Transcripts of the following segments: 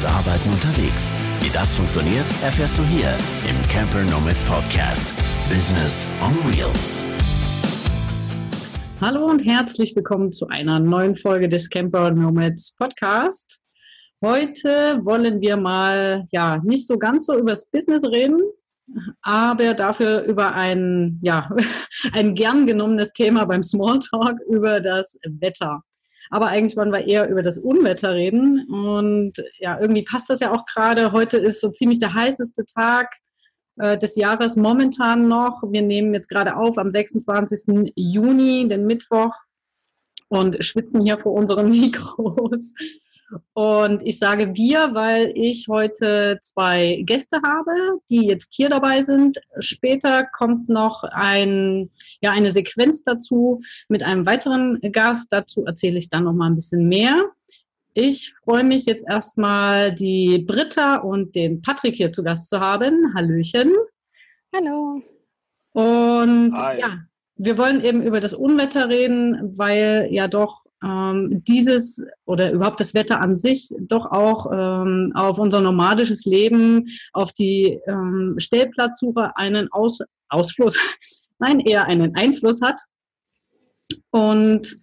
und Arbeiten unterwegs. Wie das funktioniert, erfährst du hier im Camper Nomads Podcast. Business on Wheels. Hallo und herzlich willkommen zu einer neuen Folge des Camper Nomads Podcast. Heute wollen wir mal, ja, nicht so ganz so über das Business reden, aber dafür über ein, ja, ein gern genommenes Thema beim Smalltalk über das Wetter. Aber eigentlich wollen wir eher über das Unwetter reden. Und ja, irgendwie passt das ja auch gerade. Heute ist so ziemlich der heißeste Tag äh, des Jahres momentan noch. Wir nehmen jetzt gerade auf am 26. Juni, den Mittwoch, und schwitzen hier vor unseren Mikros. Und ich sage wir, weil ich heute zwei Gäste habe, die jetzt hier dabei sind. Später kommt noch ein, ja, eine Sequenz dazu mit einem weiteren Gast. Dazu erzähle ich dann noch mal ein bisschen mehr. Ich freue mich jetzt erstmal, die Britta und den Patrick hier zu Gast zu haben. Hallöchen. Hallo. Und Hi. ja, wir wollen eben über das Unwetter reden, weil ja doch ähm, dieses oder überhaupt das Wetter an sich doch auch ähm, auf unser nomadisches Leben, auf die ähm, Stellplatzsuche einen Aus Ausfluss, nein, eher einen Einfluss hat. Und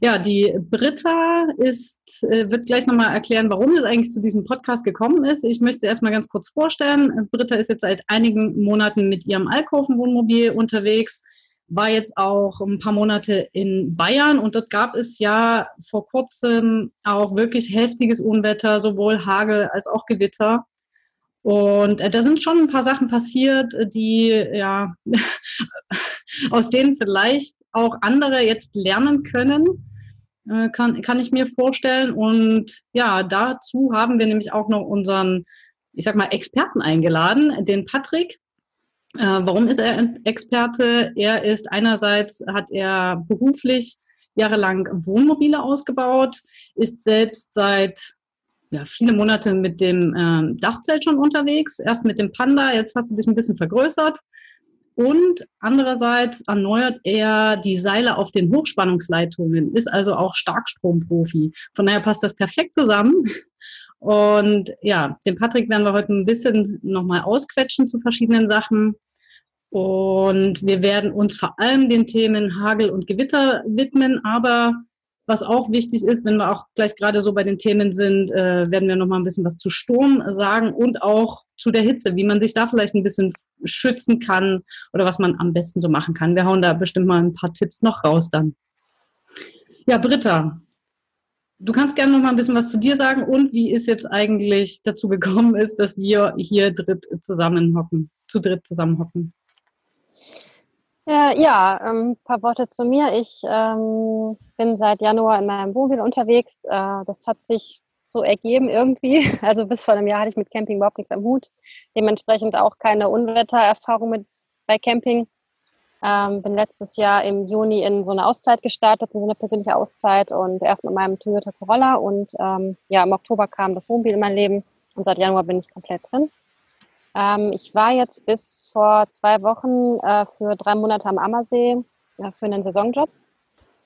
ja, die Britta ist, äh, wird gleich nochmal erklären, warum es eigentlich zu diesem Podcast gekommen ist. Ich möchte sie erstmal ganz kurz vorstellen. Britta ist jetzt seit einigen Monaten mit ihrem Alkoven-Wohnmobil unterwegs war jetzt auch ein paar Monate in Bayern und dort gab es ja vor kurzem auch wirklich heftiges Unwetter, sowohl Hagel als auch Gewitter. Und äh, da sind schon ein paar Sachen passiert, die ja aus denen vielleicht auch andere jetzt lernen können, äh, kann, kann ich mir vorstellen. Und ja, dazu haben wir nämlich auch noch unseren, ich sag mal, Experten eingeladen, den Patrick. Äh, warum ist er Experte? Er ist einerseits, hat er beruflich jahrelang Wohnmobile ausgebaut, ist selbst seit ja, viele Monate mit dem ähm, Dachzelt schon unterwegs, erst mit dem Panda, jetzt hast du dich ein bisschen vergrößert. Und andererseits erneuert er die Seile auf den Hochspannungsleitungen, ist also auch Starkstromprofi. Von daher passt das perfekt zusammen. Und ja, den Patrick werden wir heute ein bisschen nochmal ausquetschen zu verschiedenen Sachen. Und wir werden uns vor allem den Themen Hagel und Gewitter widmen. Aber was auch wichtig ist, wenn wir auch gleich gerade so bei den Themen sind, äh, werden wir nochmal ein bisschen was zu Sturm sagen und auch zu der Hitze, wie man sich da vielleicht ein bisschen schützen kann oder was man am besten so machen kann. Wir hauen da bestimmt mal ein paar Tipps noch raus dann. Ja, Britta, Du kannst gerne noch mal ein bisschen was zu dir sagen und wie es jetzt eigentlich dazu gekommen ist, dass wir hier dritt zusammenhocken, zu dritt zusammenhocken. Äh, ja, ein ähm, paar Worte zu mir. Ich ähm, bin seit Januar in meinem Wohnmobil unterwegs. Äh, das hat sich so ergeben irgendwie. Also bis vor einem Jahr hatte ich mit Camping überhaupt nichts am Hut. Dementsprechend auch keine Unwettererfahrung mit bei Camping. Ähm, bin letztes Jahr im Juni in so eine Auszeit gestartet, so eine persönliche Auszeit und erst mit meinem Toyota Corolla und ähm, ja, im Oktober kam das Wohnmobil in mein Leben und seit Januar bin ich komplett drin. Ähm, ich war jetzt bis vor zwei Wochen äh, für drei Monate am Ammersee äh, für einen Saisonjob.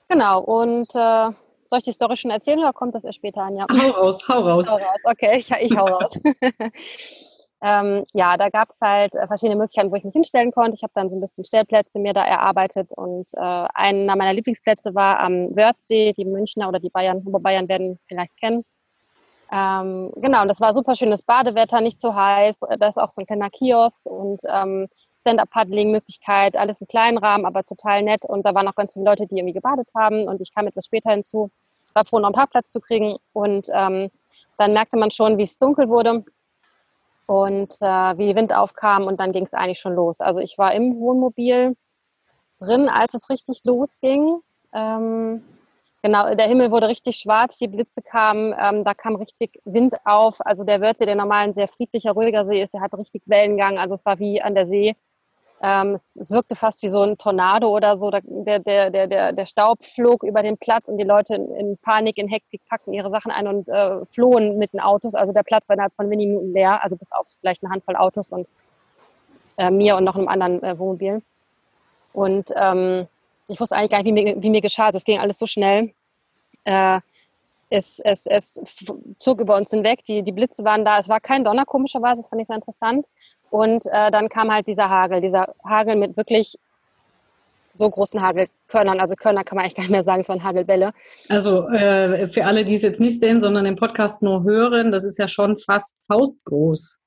Genau, und äh, soll ich die Story schon erzählen oder kommt das erst später an? Ja. Hau raus, hau raus. Hau raus. Okay, ich, ich hau raus. Ähm, ja, da gab es halt äh, verschiedene Möglichkeiten, wo ich mich hinstellen konnte. Ich habe dann so ein bisschen Stellplätze mir da erarbeitet und äh, einer meiner Lieblingsplätze war am Wörthsee. Die Münchner oder die Bayern, Oberbayern werden vielleicht kennen. Ähm, genau, und das war super schönes Badewetter, nicht zu heiß. Da ist auch so ein kleiner Kiosk und ähm, Stand-up-Paddling-Möglichkeit, alles im kleinen Rahmen, aber total nett. Und da waren auch ganz viele Leute, die irgendwie gebadet haben und ich kam etwas später hinzu. War froh, noch einen Parkplatz zu kriegen und ähm, dann merkte man schon, wie es dunkel wurde und äh, wie Wind aufkam und dann ging es eigentlich schon los. Also ich war im Wohnmobil drin, als es richtig losging. Ähm, genau, der Himmel wurde richtig schwarz, die Blitze kamen, ähm, da kam richtig Wind auf. Also der Wörthsee, der normal ein sehr friedlicher, ruhiger See ist, der hat richtig Wellengang. Also es war wie an der See ähm, es, wirkte fast wie so ein Tornado oder so. Der, der, der, der, der Staub flog über den Platz und die Leute in, in Panik, in Hektik packten ihre Sachen ein und äh, flohen mit den Autos. Also der Platz war innerhalb von wenigen Minuten leer, also bis auf vielleicht eine Handvoll Autos und äh, mir und noch einem anderen äh, Wohnmobil. Und ähm, ich wusste eigentlich gar nicht, wie mir, wie mir geschah. Das ging alles so schnell. Äh, es, es, es zog über uns hinweg, die, die Blitze waren da, es war kein Donner komischerweise, das fand ich sehr interessant. Und äh, dann kam halt dieser Hagel, dieser Hagel mit wirklich so großen Hagelkörnern. Also Körner kann man eigentlich gar nicht mehr sagen, es waren Hagelbälle. Also äh, für alle, die es jetzt nicht sehen, sondern den Podcast nur hören, das ist ja schon fast faustgroß.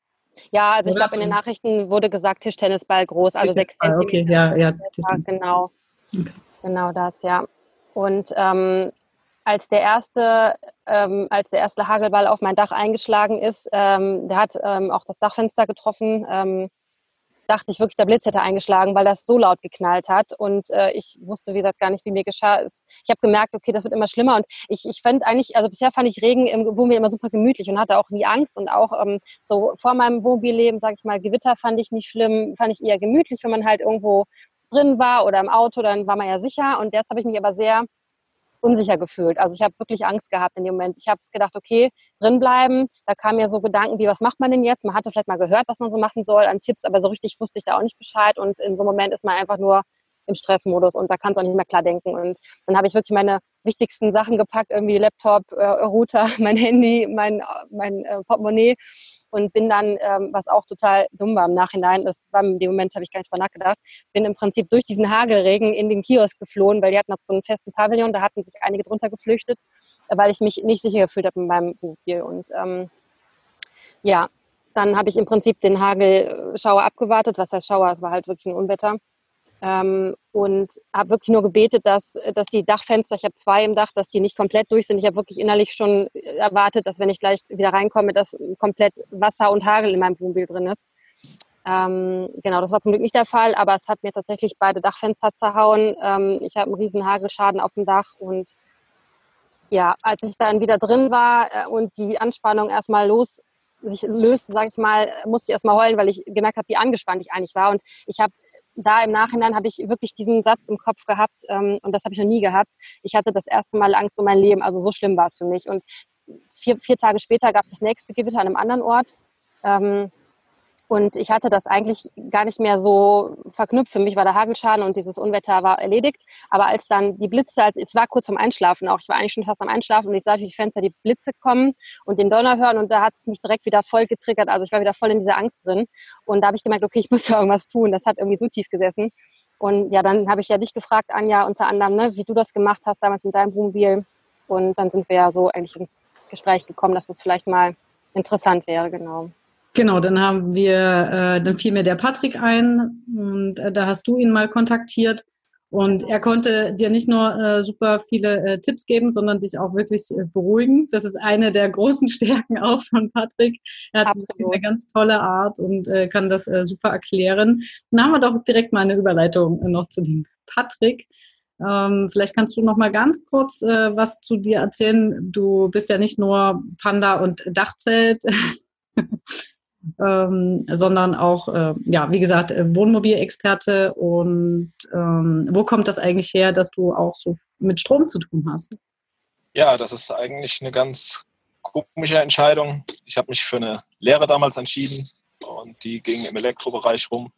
Ja, also ich glaube, in den Nachrichten wurde gesagt Tischtennisball groß, also sechs Zentimeter. Okay, ja, ja. ja genau. Okay. Genau das, ja. Und ähm, als der erste, ähm, als der erste Hagelball auf mein Dach eingeschlagen ist, ähm, der hat ähm, auch das Dachfenster getroffen. Ähm, dachte ich wirklich, der Blitz hätte eingeschlagen, weil das so laut geknallt hat. Und äh, ich wusste, wie gesagt, gar nicht, wie mir geschah. Ich habe gemerkt, okay, das wird immer schlimmer. Und ich, ich fand eigentlich, also bisher fand ich Regen im Wohnmobil immer super gemütlich und hatte auch nie Angst. Und auch ähm, so vor meinem Wohnmobilleben, sage ich mal, Gewitter fand ich nicht schlimm, fand ich eher gemütlich, wenn man halt irgendwo drin war oder im Auto, dann war man ja sicher. Und jetzt habe ich mich aber sehr unsicher gefühlt. Also ich habe wirklich Angst gehabt in dem Moment. Ich habe gedacht, okay, drinbleiben. Da kamen mir so Gedanken wie, was macht man denn jetzt? Man hatte vielleicht mal gehört, was man so machen soll an Tipps, aber so richtig wusste ich da auch nicht Bescheid. Und in so einem Moment ist man einfach nur im Stressmodus und da kannst du auch nicht mehr klar denken. Und dann habe ich wirklich meine wichtigsten Sachen gepackt, irgendwie Laptop, äh, Router, mein Handy, mein, mein äh, Portemonnaie und bin dann, ähm, was auch total dumm war im Nachhinein, das war in dem Moment, habe ich gar nicht drüber nachgedacht, bin im Prinzip durch diesen Hagelregen in den Kiosk geflohen, weil die hatten noch so einen festen Pavillon, da hatten sich einige drunter geflüchtet, weil ich mich nicht sicher gefühlt habe mit meinem Mobil. Und ähm, ja, dann habe ich im Prinzip den Hagelschauer abgewartet. Was heißt Schauer? Es war halt wirklich ein Unwetter. Ähm, und habe wirklich nur gebetet, dass, dass die Dachfenster, ich habe zwei im Dach, dass die nicht komplett durch sind. Ich habe wirklich innerlich schon erwartet, dass wenn ich gleich wieder reinkomme, dass komplett Wasser und Hagel in meinem Wohnmobil drin ist. Ähm, genau, das war zum Glück nicht der Fall, aber es hat mir tatsächlich beide Dachfenster zerhauen. Ähm, ich habe einen riesen Hagelschaden auf dem Dach und ja, als ich dann wieder drin war äh, und die Anspannung erstmal los sich löste, sage ich mal, musste ich erstmal heulen, weil ich gemerkt habe, wie angespannt ich eigentlich war. Und ich habe da im Nachhinein habe ich wirklich diesen Satz im Kopf gehabt ähm, und das habe ich noch nie gehabt. Ich hatte das erste Mal Angst um mein Leben, also so schlimm war es für mich. Und vier, vier Tage später gab es das nächste Gewitter an einem anderen Ort. Ähm, und ich hatte das eigentlich gar nicht mehr so verknüpft. Für mich war der Hagelschaden und dieses Unwetter war erledigt. Aber als dann die Blitze, es war kurz vorm Einschlafen auch, ich war eigentlich schon fast am Einschlafen und ich sah durch die Fenster die Blitze kommen und den Donner hören und da hat es mich direkt wieder voll getriggert. Also ich war wieder voll in dieser Angst drin. Und da habe ich gemerkt, okay, ich muss da irgendwas tun. Das hat irgendwie so tief gesessen. Und ja, dann habe ich ja dich gefragt, Anja, unter anderem, ne, wie du das gemacht hast damals mit deinem Wohnmobil. Und dann sind wir ja so eigentlich ins Gespräch gekommen, dass das vielleicht mal interessant wäre, genau. Genau, dann haben wir, äh, dann fiel mir der Patrick ein und äh, da hast du ihn mal kontaktiert und er konnte dir nicht nur äh, super viele äh, Tipps geben, sondern dich auch wirklich äh, beruhigen. Das ist eine der großen Stärken auch von Patrick. Er hat eine ganz tolle Art und äh, kann das äh, super erklären. Dann haben wir doch direkt mal eine Überleitung äh, noch zu dem Patrick. Ähm, vielleicht kannst du noch mal ganz kurz äh, was zu dir erzählen. Du bist ja nicht nur Panda und Dachzelt ähm, sondern auch, äh, ja, wie gesagt, äh, Wohnmobilexperte. Und ähm, wo kommt das eigentlich her, dass du auch so mit Strom zu tun hast? Ja, das ist eigentlich eine ganz komische Entscheidung. Ich habe mich für eine Lehre damals entschieden und die ging im Elektrobereich rum.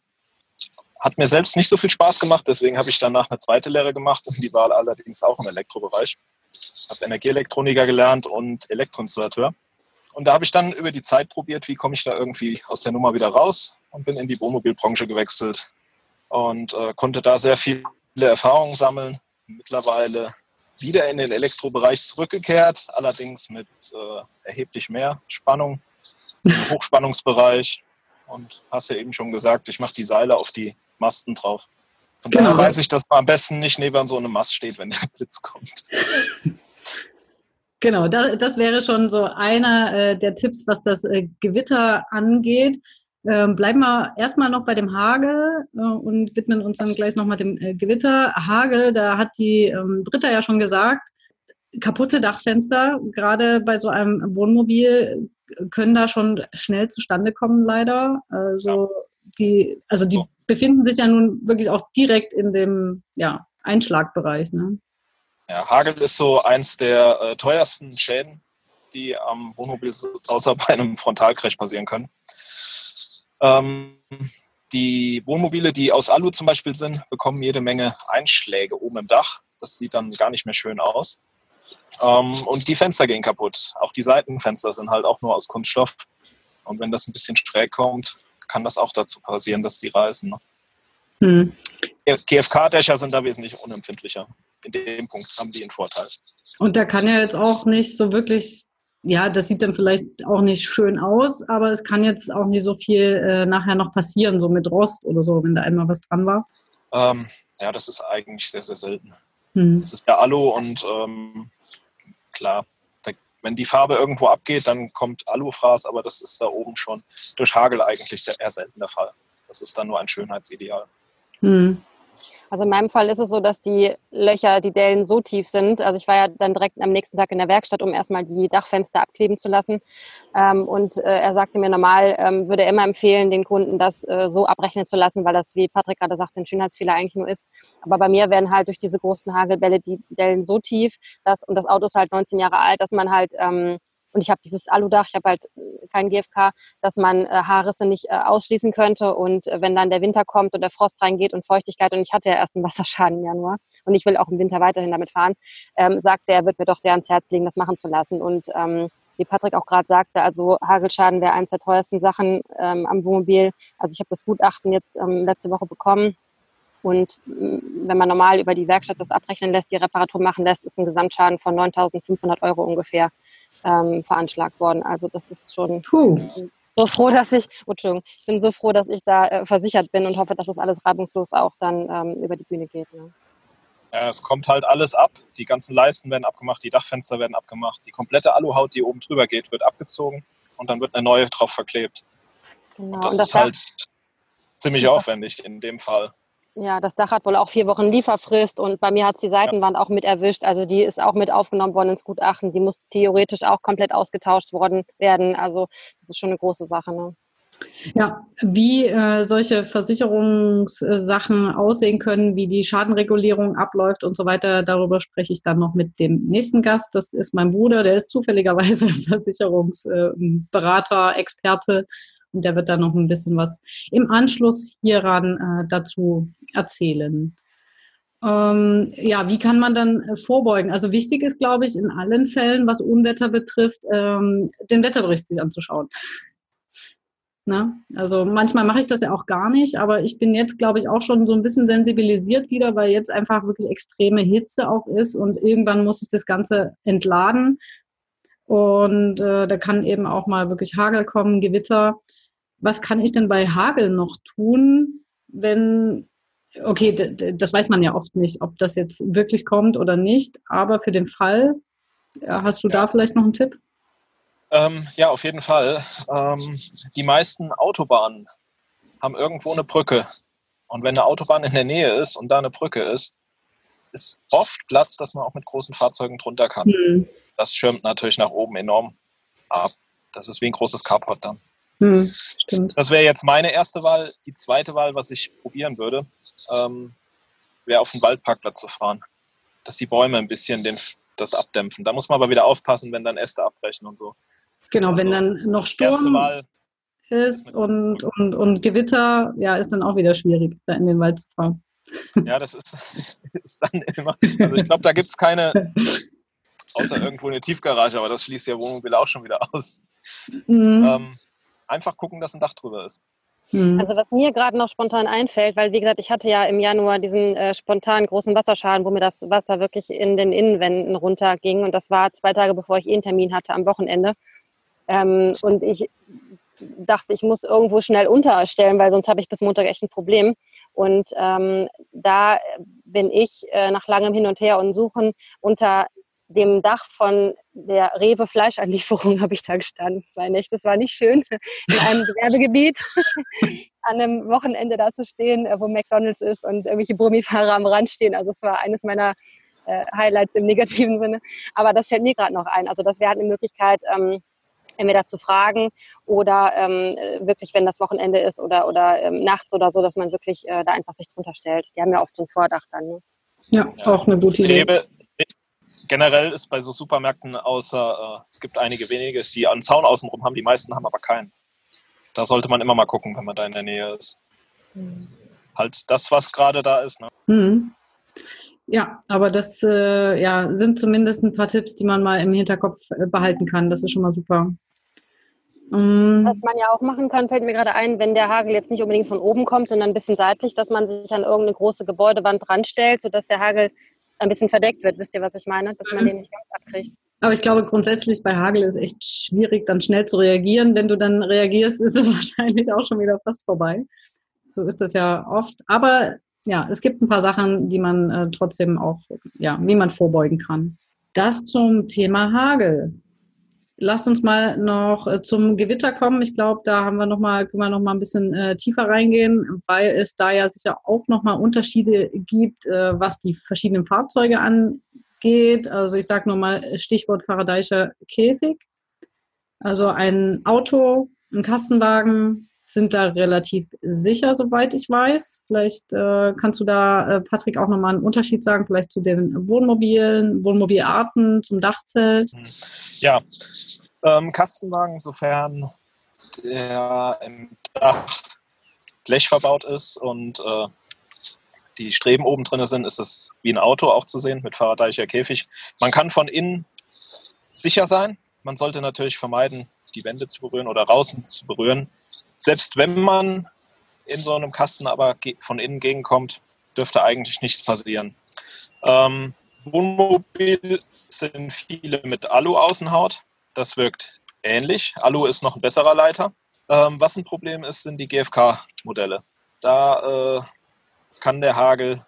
Hat mir selbst nicht so viel Spaß gemacht, deswegen habe ich danach eine zweite Lehre gemacht und die war allerdings auch im Elektrobereich. Ich habe Energieelektroniker gelernt und Elektroinstallateur. Und da habe ich dann über die Zeit probiert, wie komme ich da irgendwie aus der Nummer wieder raus und bin in die Wohnmobilbranche gewechselt und äh, konnte da sehr viele Erfahrungen sammeln. Mittlerweile wieder in den Elektrobereich zurückgekehrt, allerdings mit äh, erheblich mehr Spannung im Hochspannungsbereich. Und hast ja eben schon gesagt, ich mache die Seile auf die Masten drauf. Von genau. daher weiß ich, dass man am besten nicht neben so einem Mast steht, wenn der Blitz kommt. Genau, das, das wäre schon so einer äh, der Tipps, was das äh, Gewitter angeht. Ähm, bleiben wir erstmal noch bei dem Hagel äh, und widmen uns dann gleich nochmal dem äh, Gewitter. Hagel, da hat die ähm, Britta ja schon gesagt, kaputte Dachfenster, gerade bei so einem Wohnmobil, können da schon schnell zustande kommen, leider. Also die, also die befinden sich ja nun wirklich auch direkt in dem ja, Einschlagbereich. Ne? Ja, Hagel ist so eins der äh, teuersten Schäden, die am Wohnmobil außer bei einem Frontalcrash passieren können. Ähm, die Wohnmobile, die aus Alu zum Beispiel sind, bekommen jede Menge Einschläge oben im Dach. Das sieht dann gar nicht mehr schön aus. Ähm, und die Fenster gehen kaputt. Auch die Seitenfenster sind halt auch nur aus Kunststoff. Und wenn das ein bisschen schräg kommt, kann das auch dazu passieren, dass die reißen. Ne? Hm. GFK-Dächer sind da wesentlich unempfindlicher. In dem Punkt haben die einen Vorteil. Und da kann ja jetzt auch nicht so wirklich, ja, das sieht dann vielleicht auch nicht schön aus, aber es kann jetzt auch nicht so viel äh, nachher noch passieren, so mit Rost oder so, wenn da einmal was dran war. Ähm, ja, das ist eigentlich sehr, sehr selten. Hm. Es ist ja Alu und ähm, klar, da, wenn die Farbe irgendwo abgeht, dann kommt Alufraß, aber das ist da oben schon durch Hagel eigentlich sehr, eher selten der Fall. Das ist dann nur ein Schönheitsideal. Hm. Also in meinem Fall ist es so, dass die Löcher, die Dellen so tief sind. Also ich war ja dann direkt am nächsten Tag in der Werkstatt, um erstmal die Dachfenster abkleben zu lassen. Ähm, und äh, er sagte mir, normal ähm, würde er immer empfehlen, den Kunden das äh, so abrechnen zu lassen, weil das, wie Patrick gerade sagt, ein Schönheitsfehler eigentlich nur ist. Aber bei mir werden halt durch diese großen Hagelbälle die Dellen so tief, dass, und das Auto ist halt 19 Jahre alt, dass man halt ähm, und ich habe dieses Aludach, ich habe halt äh, kein GFK, dass man äh, Haarrisse nicht äh, ausschließen könnte. Und äh, wenn dann der Winter kommt und der Frost reingeht und Feuchtigkeit, und ich hatte ja erst einen Wasserschaden im Januar und ich will auch im Winter weiterhin damit fahren, ähm, sagt er, wird mir doch sehr ans Herz legen, das machen zu lassen. Und ähm, wie Patrick auch gerade sagte, also Hagelschaden wäre eines der teuersten Sachen ähm, am Wohnmobil. Also ich habe das Gutachten jetzt ähm, letzte Woche bekommen. Und mm, wenn man normal über die Werkstatt das abrechnen lässt, die Reparatur machen lässt, ist ein Gesamtschaden von 9.500 Euro ungefähr ähm, veranschlagt worden. Also das ist schon Puh. so froh, dass ich, oh, Entschuldigung, ich bin so froh, dass ich da äh, versichert bin und hoffe, dass das alles reibungslos auch dann ähm, über die Bühne geht. Ne? Ja, es kommt halt alles ab. Die ganzen Leisten werden abgemacht, die Dachfenster werden abgemacht, die komplette Aluhaut, die oben drüber geht, wird abgezogen und dann wird eine neue drauf verklebt. Genau. Und das, und das ist halt ziemlich aufwendig in dem Fall. Ja, das Dach hat wohl auch vier Wochen Lieferfrist und bei mir hat die Seitenwand ja. auch mit erwischt. Also die ist auch mit aufgenommen worden ins Gutachten. Die muss theoretisch auch komplett ausgetauscht worden werden. Also das ist schon eine große Sache. Ne? Ja, wie äh, solche Versicherungssachen aussehen können, wie die Schadenregulierung abläuft und so weiter, darüber spreche ich dann noch mit dem nächsten Gast. Das ist mein Bruder, der ist zufälligerweise Versicherungsberater, Experte und der wird dann noch ein bisschen was im Anschluss hieran äh, dazu erzählen. Ähm, ja, wie kann man dann äh, vorbeugen? Also wichtig ist, glaube ich, in allen Fällen, was Unwetter betrifft, ähm, den Wetterbericht sich anzuschauen. Na? Also manchmal mache ich das ja auch gar nicht, aber ich bin jetzt, glaube ich, auch schon so ein bisschen sensibilisiert wieder, weil jetzt einfach wirklich extreme Hitze auch ist und irgendwann muss ich das Ganze entladen. Und äh, da kann eben auch mal wirklich Hagel kommen, Gewitter was kann ich denn bei Hagel noch tun, wenn, okay, das weiß man ja oft nicht, ob das jetzt wirklich kommt oder nicht, aber für den Fall, hast du ja. da vielleicht noch einen Tipp? Ähm, ja, auf jeden Fall. Ähm, die meisten Autobahnen haben irgendwo eine Brücke. Und wenn eine Autobahn in der Nähe ist und da eine Brücke ist, ist oft Platz, dass man auch mit großen Fahrzeugen drunter kann. Mhm. Das schirmt natürlich nach oben enorm ab. Das ist wie ein großes Carport dann. Hm, stimmt. Das wäre jetzt meine erste Wahl. Die zweite Wahl, was ich probieren würde, ähm, wäre auf den Waldparkplatz zu fahren. Dass die Bäume ein bisschen den, das abdämpfen. Da muss man aber wieder aufpassen, wenn dann Äste abbrechen und so. Genau, also, wenn dann noch Sturm ist und, und, und Gewitter, ja, ist dann auch wieder schwierig, da in den Wald zu fahren. Ja, das ist, ist dann immer. Also ich glaube, da gibt es keine, außer irgendwo eine Tiefgarage, aber das schließt ja Wohnmobil auch schon wieder aus. Mhm. Ähm, einfach gucken, dass ein Dach drüber ist. Mhm. Also was mir gerade noch spontan einfällt, weil wie gesagt, ich hatte ja im Januar diesen äh, spontanen großen Wasserschaden, wo mir das Wasser wirklich in den Innenwänden runterging und das war zwei Tage bevor ich eh einen Termin hatte am Wochenende. Ähm, und ich dachte, ich muss irgendwo schnell unterstellen, weil sonst habe ich bis Montag echt ein Problem. Und ähm, da bin ich äh, nach langem Hin und Her und Suchen unter dem Dach von der Rewe Fleischanlieferung habe ich da gestanden. Zwei Nächte, das war nicht schön, in einem Gewerbegebiet an einem Wochenende da zu stehen, äh, wo McDonalds ist und irgendwelche Brummifahrer am Rand stehen. Also es war eines meiner äh, Highlights im negativen Sinne. Aber das fällt mir gerade noch ein. Also das wäre halt eine Möglichkeit, ähm, entweder zu fragen oder ähm, wirklich, wenn das Wochenende ist oder, oder ähm, nachts oder so, dass man wirklich äh, da einfach sich drunter stellt. Die haben ja oft so ein Vordach dann. Ne? Ja, auch eine gute Idee. Rewe, generell ist bei so Supermärkten außer, äh, es gibt einige wenige, die einen Zaun außenrum haben, die meisten haben aber keinen. Da sollte man immer mal gucken, wenn man da in der Nähe ist. Mhm. Halt das, was gerade da ist. Ne? Mhm. Ja, aber das äh, ja, sind zumindest ein paar Tipps, die man mal im Hinterkopf äh, behalten kann. Das ist schon mal super. Mm. Was man ja auch machen kann, fällt mir gerade ein, wenn der Hagel jetzt nicht unbedingt von oben kommt, sondern ein bisschen seitlich, dass man sich an irgendeine große Gebäudewand ranstellt, sodass der Hagel ein bisschen verdeckt wird. Wisst ihr, was ich meine? Dass man mhm. den nicht ganz abkriegt. Aber ich glaube, grundsätzlich bei Hagel ist es echt schwierig, dann schnell zu reagieren. Wenn du dann reagierst, ist es wahrscheinlich auch schon wieder fast vorbei. So ist das ja oft. Aber ja, es gibt ein paar Sachen, die man äh, trotzdem auch, ja, wie man vorbeugen kann. Das zum Thema Hagel. Lasst uns mal noch äh, zum Gewitter kommen. Ich glaube, da haben wir noch mal, können wir noch mal ein bisschen äh, tiefer reingehen, weil es da ja sicher auch noch mal Unterschiede gibt, äh, was die verschiedenen Fahrzeuge an, geht. Also ich sage nur mal Stichwort Faradayischer Käfig. Also ein Auto, ein Kastenwagen sind da relativ sicher, soweit ich weiß. Vielleicht äh, kannst du da, äh, Patrick, auch nochmal einen Unterschied sagen, vielleicht zu den Wohnmobilen, Wohnmobilarten, zum Dachzelt. Ja, ähm, Kastenwagen, sofern der im Dach Blech verbaut ist und äh, die Streben oben drin sind, ist es wie ein Auto auch zu sehen mit Faradayischer Käfig. Man kann von innen sicher sein. Man sollte natürlich vermeiden, die Wände zu berühren oder draußen zu berühren. Selbst wenn man in so einem Kasten aber von innen gegenkommt, dürfte eigentlich nichts passieren. Ähm, Wohnmobil sind viele mit Alu-Außenhaut. Das wirkt ähnlich. Alu ist noch ein besserer Leiter. Ähm, was ein Problem ist, sind die GFK-Modelle. Da äh, kann der Hagel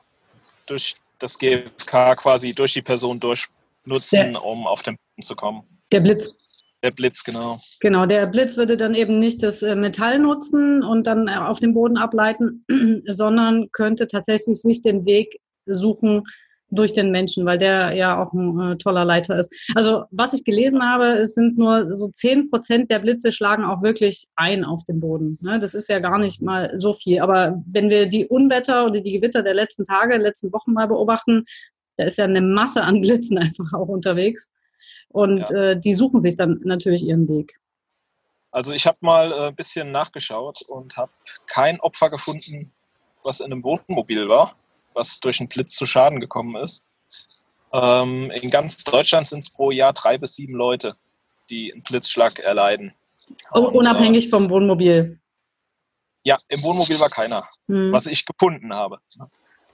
durch das GFK quasi durch die Person durchnutzen, der, um auf den Boden zu kommen. Der Blitz. Der Blitz, genau. Genau, der Blitz würde dann eben nicht das äh, Metall nutzen und dann äh, auf den Boden ableiten, sondern könnte tatsächlich sich den Weg suchen durch den Menschen, weil der ja auch ein äh, toller Leiter ist. Also was ich gelesen habe, es sind nur so zehn Prozent der Blitze schlagen auch wirklich ein auf den Boden. Ne? Das ist ja gar nicht mal so viel. Aber wenn wir die Unwetter oder die Gewitter der letzten Tage, letzten Wochen mal beobachten, da ist ja eine Masse an Blitzen einfach auch unterwegs. Und ja. äh, die suchen sich dann natürlich ihren Weg. Also ich habe mal ein äh, bisschen nachgeschaut und habe kein Opfer gefunden, was in einem Wohnmobil war was durch einen Blitz zu Schaden gekommen ist. Ähm, in ganz Deutschland sind es pro Jahr drei bis sieben Leute, die einen Blitzschlag erleiden. Und, unabhängig äh, vom Wohnmobil. Ja, im Wohnmobil war keiner, mhm. was ich gefunden habe.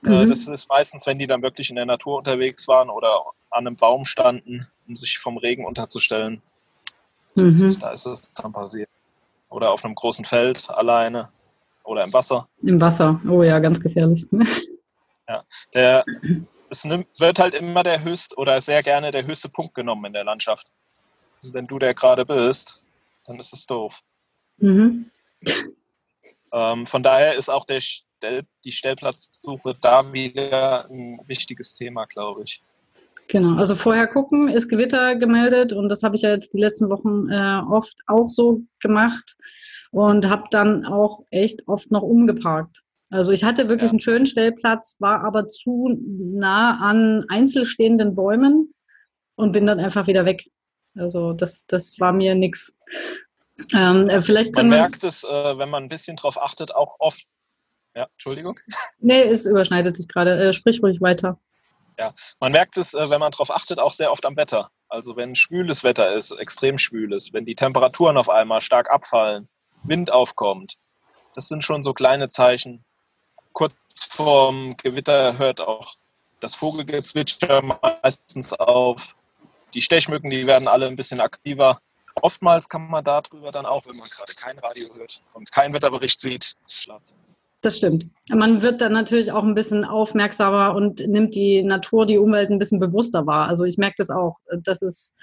Äh, mhm. das ist meistens, wenn die dann wirklich in der Natur unterwegs waren oder an einem Baum standen, um sich vom Regen unterzustellen. Mhm. Da ist es dann passiert. Oder auf einem großen Feld alleine oder im Wasser. Im Wasser, oh ja, ganz gefährlich. Ja, der, es nimmt, wird halt immer der höchste oder sehr gerne der höchste Punkt genommen in der Landschaft. Und wenn du der gerade bist, dann ist es doof. Mhm. Ähm, von daher ist auch der die Stellplatzsuche da wieder ein wichtiges Thema, glaube ich. Genau, also vorher gucken, ist Gewitter gemeldet und das habe ich ja jetzt die letzten Wochen äh, oft auch so gemacht und habe dann auch echt oft noch umgeparkt. Also ich hatte wirklich ja. einen schönen Stellplatz, war aber zu nah an einzelstehenden Bäumen und bin dann einfach wieder weg. Also das, das war mir nichts. Ähm, äh, vielleicht man merkt es, äh, wenn man ein bisschen drauf achtet, auch oft. Ja, Entschuldigung. Nee, es überschneidet sich gerade. Äh, sprich ruhig weiter. Ja, man merkt es, äh, wenn man darauf achtet, auch sehr oft am Wetter. Also wenn schwüles Wetter ist, extrem schwüles, wenn die Temperaturen auf einmal stark abfallen, Wind aufkommt, das sind schon so kleine Zeichen, kurz vorm Gewitter hört auch das Vogelgezwitscher meistens auf. Die Stechmücken, die werden alle ein bisschen aktiver. Oftmals kann man darüber dann auch, wenn man gerade kein Radio hört und keinen Wetterbericht sieht, schlafen. Das stimmt. Man wird dann natürlich auch ein bisschen aufmerksamer und nimmt die Natur, die Umwelt ein bisschen bewusster wahr. Also ich merke das auch. Das ist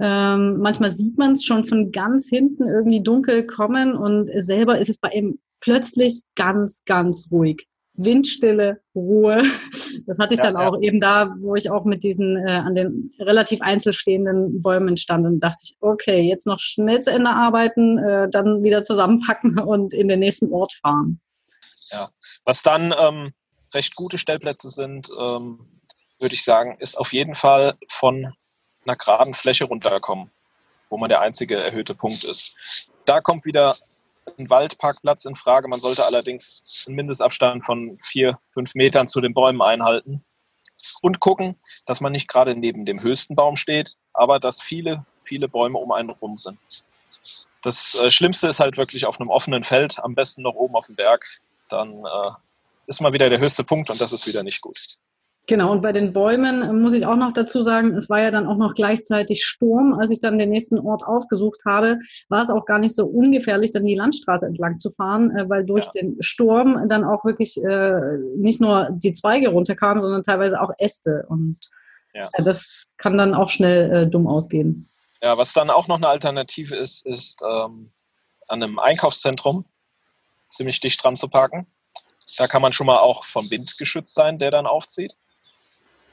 ähm, manchmal sieht man es schon von ganz hinten irgendwie dunkel kommen und selber ist es bei ihm plötzlich ganz, ganz ruhig. Windstille, Ruhe. Das hatte ich ja, dann auch ja. eben da, wo ich auch mit diesen äh, an den relativ einzelstehenden Bäumen stand und dachte ich, okay, jetzt noch schnell zu Ende arbeiten, äh, dann wieder zusammenpacken und in den nächsten Ort fahren. Was dann ähm, recht gute Stellplätze sind, ähm, würde ich sagen, ist auf jeden Fall von einer geraden Fläche runterkommen, wo man der einzige erhöhte Punkt ist. Da kommt wieder ein Waldparkplatz in Frage. Man sollte allerdings einen Mindestabstand von vier, fünf Metern zu den Bäumen einhalten. Und gucken, dass man nicht gerade neben dem höchsten Baum steht, aber dass viele, viele Bäume um einen rum sind. Das äh, Schlimmste ist halt wirklich auf einem offenen Feld, am besten noch oben auf dem Berg. Dann äh, ist mal wieder der höchste Punkt und das ist wieder nicht gut. Genau, und bei den Bäumen äh, muss ich auch noch dazu sagen, es war ja dann auch noch gleichzeitig Sturm. Als ich dann den nächsten Ort aufgesucht habe, war es auch gar nicht so ungefährlich, dann die Landstraße entlang zu fahren, äh, weil durch ja. den Sturm dann auch wirklich äh, nicht nur die Zweige runterkamen, sondern teilweise auch Äste. Und ja. das kann dann auch schnell dumm ausgehen. Ja, was dann auch noch eine Alternative ist, ist ähm, an einem Einkaufszentrum ziemlich dicht dran zu parken. Da kann man schon mal auch vom Wind geschützt sein, der dann aufzieht,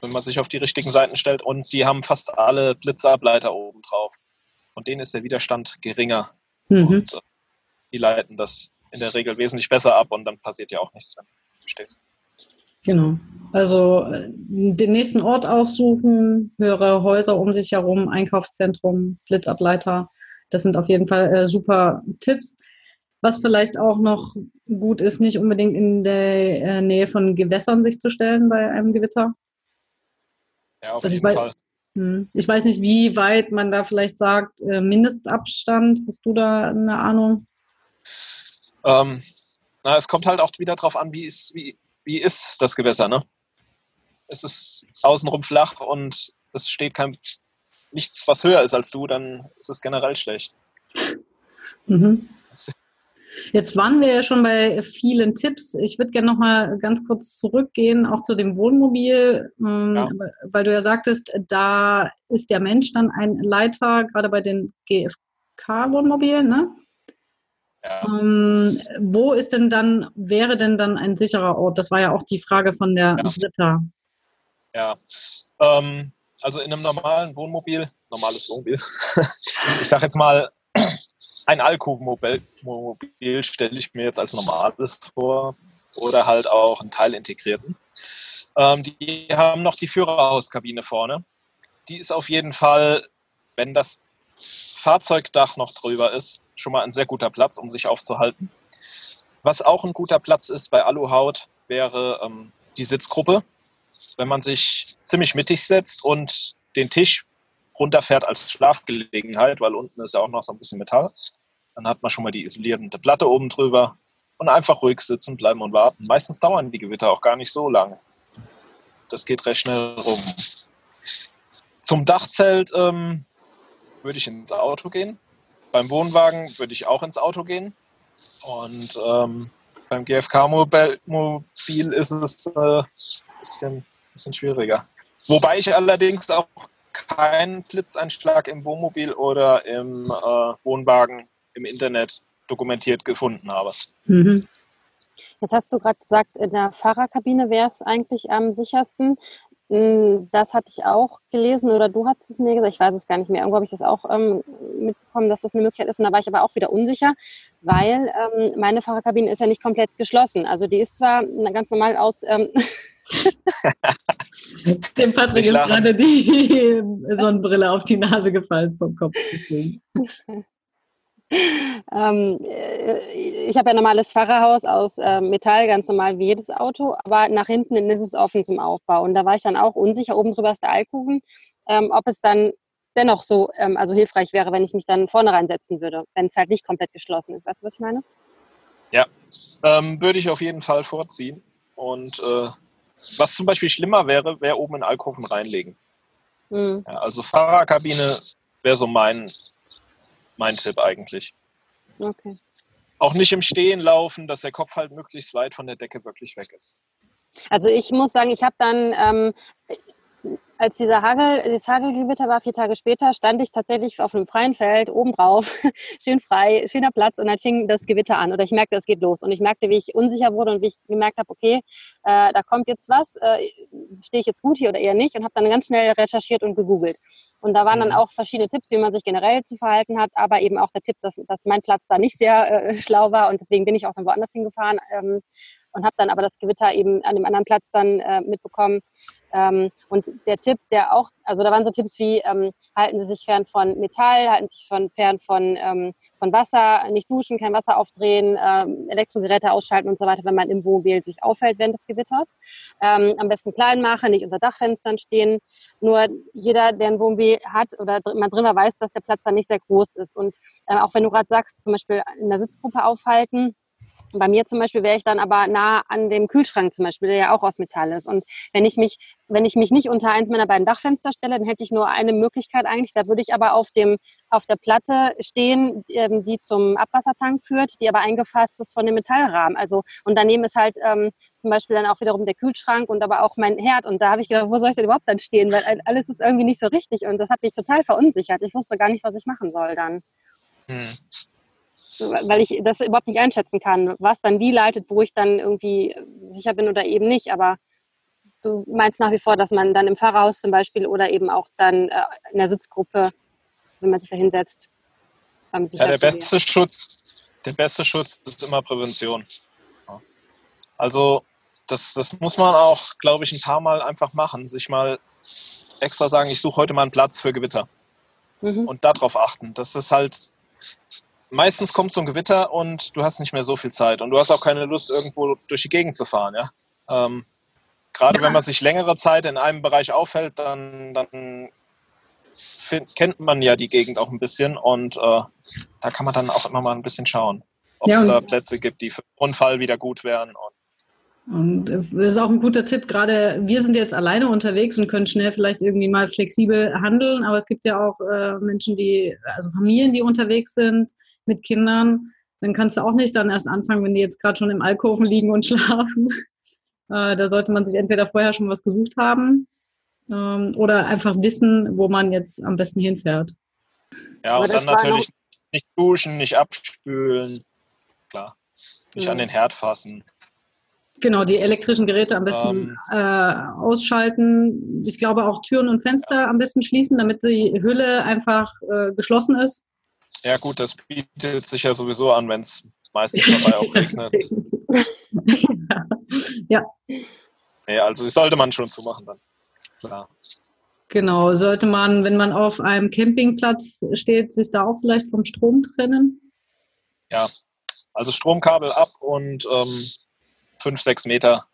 wenn man sich auf die richtigen Seiten stellt. Und die haben fast alle Blitzableiter oben drauf. Und denen ist der Widerstand geringer. Mhm. Und äh, die leiten das in der Regel wesentlich besser ab und dann passiert ja auch nichts, wenn du stehst. Genau. Also äh, den nächsten Ort aufsuchen, höhere Häuser um sich herum, Einkaufszentrum, Blitzableiter. Das sind auf jeden Fall äh, super Tipps. Was vielleicht auch noch gut ist, nicht unbedingt in der äh, Nähe von Gewässern sich zu stellen bei einem Gewitter. Ja, auf also jeden Fall. Hm, ich weiß nicht, wie weit man da vielleicht sagt, äh, Mindestabstand. Hast du da eine Ahnung? Ähm, na, es kommt halt auch wieder darauf an, wie ist, wie, wie ist das Gewässer, ne? Es ist außenrum flach und es steht kein nichts, was höher ist als du, dann ist es generell schlecht. Mhm. Jetzt waren wir ja schon bei vielen Tipps. Ich würde gerne noch mal ganz kurz zurückgehen, auch zu dem Wohnmobil, ähm, ja. weil du ja sagtest, da ist der Mensch dann ein Leiter, gerade bei den GFK-Wohnmobilen, ne? Ja. Ähm, wo ist denn dann, wäre denn dann ein sicherer Ort? Das war ja auch die Frage von der ja. Britta. Ja, ähm, also in einem normalen Wohnmobil, normales Wohnmobil, ich sage jetzt mal, ein Alkoholmobil stelle ich mir jetzt als normales vor oder halt auch einen teilintegrierten. Ähm, die haben noch die Führerhauskabine vorne. Die ist auf jeden Fall, wenn das Fahrzeugdach noch drüber ist, schon mal ein sehr guter Platz, um sich aufzuhalten. Was auch ein guter Platz ist bei Aluhaut, wäre ähm, die Sitzgruppe. Wenn man sich ziemlich mittig setzt und den Tisch runterfährt als Schlafgelegenheit, weil unten ist ja auch noch so ein bisschen Metall, dann hat man schon mal die isolierende Platte oben drüber und einfach ruhig sitzen bleiben und warten. Meistens dauern die Gewitter auch gar nicht so lange. Das geht recht schnell rum. Zum Dachzelt ähm, würde ich ins Auto gehen. Beim Wohnwagen würde ich auch ins Auto gehen. Und ähm, beim GFK-Mobil ist es äh, ein bisschen, bisschen schwieriger. Wobei ich allerdings auch keinen Blitzeinschlag im Wohnmobil oder im äh, Wohnwagen im Internet dokumentiert gefunden habe. Mhm. Jetzt hast du gerade gesagt, in der Fahrerkabine wäre es eigentlich am sichersten. Hm, das hatte ich auch gelesen oder du hast es mir gesagt, ich weiß es gar nicht mehr. Irgendwo habe ich das auch ähm, mitbekommen, dass das eine Möglichkeit ist. Und da war ich aber auch wieder unsicher, weil ähm, meine Fahrerkabine ist ja nicht komplett geschlossen. Also die ist zwar ganz normal aus. Ähm Dem Patrick ist gerade die Sonnenbrille auf die Nase gefallen vom Kopf. Deswegen. ähm, äh, ich habe ein normales Fahrerhaus aus äh, Metall, ganz normal wie jedes Auto, aber nach hinten ist es offen zum Aufbau. Und da war ich dann auch unsicher, oben drüber ist der Alkoven, ähm, ob es dann dennoch so ähm, also hilfreich wäre, wenn ich mich dann vorne reinsetzen würde, wenn es halt nicht komplett geschlossen ist. Weißt du, was ich meine? Ja, ähm, würde ich auf jeden Fall vorziehen. Und äh, was zum Beispiel schlimmer wäre, wäre oben in Alkoven reinlegen. Mhm. Ja, also Fahrerkabine wäre so mein mein Tipp eigentlich. Okay. Auch nicht im Stehen laufen, dass der Kopf halt möglichst weit von der Decke wirklich weg ist. Also ich muss sagen, ich habe dann, ähm, als dieser Hagel, das Hagelgewitter war, vier Tage später, stand ich tatsächlich auf einem freien Feld, oben drauf, schön frei, schöner Platz und dann fing das Gewitter an oder ich merkte, es geht los und ich merkte, wie ich unsicher wurde und wie ich gemerkt habe, okay, äh, da kommt jetzt was, äh, stehe ich jetzt gut hier oder eher nicht und habe dann ganz schnell recherchiert und gegoogelt. Und da waren dann mhm. auch verschiedene Tipps, wie man sich generell zu verhalten hat, aber eben auch der Tipp, dass, dass mein Platz da nicht sehr äh, schlau war und deswegen bin ich auch dann woanders hingefahren ähm, und habe dann aber das Gewitter eben an dem anderen Platz dann äh, mitbekommen. Ähm, und der Tipp, der auch, also da waren so Tipps wie, ähm, halten Sie sich fern von Metall, halten Sie sich von, fern von, ähm, von Wasser, nicht duschen, kein Wasser aufdrehen, ähm, Elektrogeräte ausschalten und so weiter, wenn man im Wohnmobil sich auffällt während des Gewitters. Ähm, am besten klein machen, nicht unter Dachfenstern stehen. Nur jeder, der ein Wohnmobil hat oder man drin war, weiß, dass der Platz dann nicht sehr groß ist. Und äh, auch wenn du gerade sagst, zum Beispiel in der Sitzgruppe aufhalten, bei mir zum Beispiel wäre ich dann aber nah an dem Kühlschrank zum Beispiel, der ja auch aus Metall ist. Und wenn ich mich, wenn ich mich nicht unter eins meiner beiden Dachfenster stelle, dann hätte ich nur eine Möglichkeit eigentlich. Da würde ich aber auf dem, auf der Platte stehen, ähm, die zum Abwassertank führt, die aber eingefasst ist von dem Metallrahmen. Also, und daneben ist halt ähm, zum Beispiel dann auch wiederum der Kühlschrank und aber auch mein Herd. Und da habe ich gedacht, wo soll ich denn überhaupt dann stehen? Weil alles ist irgendwie nicht so richtig. Und das hat mich total verunsichert. Ich wusste gar nicht, was ich machen soll dann. Hm weil ich das überhaupt nicht einschätzen kann, was dann wie leitet, wo ich dann irgendwie sicher bin oder eben nicht. Aber du meinst nach wie vor, dass man dann im Fahrerhaus zum Beispiel oder eben auch dann äh, in der Sitzgruppe, wenn man sich da hinsetzt, ja, der beste Schutz, der beste Schutz ist immer Prävention. Also das, das muss man auch, glaube ich, ein paar Mal einfach machen, sich mal extra sagen, ich suche heute mal einen Platz für Gewitter mhm. und darauf achten. Das ist halt meistens kommt so ein Gewitter und du hast nicht mehr so viel Zeit und du hast auch keine Lust, irgendwo durch die Gegend zu fahren. Ja? Ähm, Gerade ja. wenn man sich längere Zeit in einem Bereich aufhält, dann, dann find, kennt man ja die Gegend auch ein bisschen und äh, da kann man dann auch immer mal ein bisschen schauen, ob ja, es da Plätze gibt, die für Unfall wieder gut wären. Und und äh, das ist auch ein guter Tipp. Gerade wir sind jetzt alleine unterwegs und können schnell vielleicht irgendwie mal flexibel handeln. Aber es gibt ja auch äh, Menschen, die, also Familien, die unterwegs sind, mit Kindern, dann kannst du auch nicht dann erst anfangen, wenn die jetzt gerade schon im Alkoven liegen und schlafen. Äh, da sollte man sich entweder vorher schon was gesucht haben ähm, oder einfach wissen, wo man jetzt am besten hinfährt. Ja, und dann natürlich nicht duschen, nicht abspülen, klar, nicht ja. an den Herd fassen. Genau, die elektrischen Geräte am besten ähm, äh, ausschalten. Ich glaube auch Türen und Fenster am besten schließen, damit die Hülle einfach äh, geschlossen ist. Ja, gut, das bietet sich ja sowieso an, wenn es meistens dabei auch regnet. ja. ja. also das sollte man schon zumachen dann. Klar. Genau, sollte man, wenn man auf einem Campingplatz steht, sich da auch vielleicht vom Strom trennen? Ja, also Stromkabel ab und ähm, fünf, sechs Meter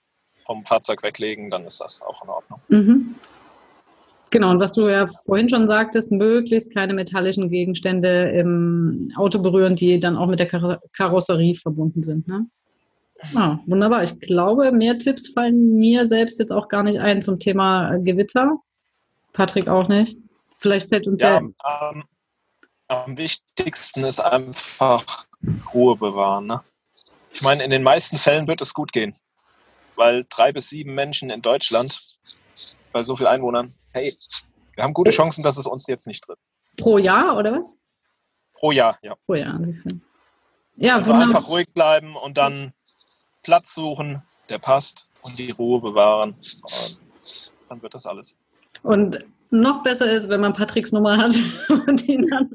vom Fahrzeug weglegen, dann ist das auch in Ordnung. Mhm. Genau, und was du ja vorhin schon sagtest, möglichst keine metallischen Gegenstände im Auto berühren, die dann auch mit der Kar Karosserie verbunden sind. Ne? Ah, wunderbar. Ich glaube, mehr Tipps fallen mir selbst jetzt auch gar nicht ein zum Thema Gewitter. Patrick auch nicht. Vielleicht fällt uns ja. ja am, am wichtigsten ist einfach Ruhe bewahren. Ne? Ich meine, in den meisten Fällen wird es gut gehen, weil drei bis sieben Menschen in Deutschland bei so vielen Einwohnern hey, wir haben gute Chancen, dass es uns jetzt nicht tritt. Pro Jahr oder was? Pro Jahr, ja. Pro Jahr, siehst du. Ja, also einfach ruhig bleiben und dann Platz suchen, der passt und die Ruhe bewahren. Und dann wird das alles. Und noch besser ist, wenn man Patricks Nummer hat und ihn kann.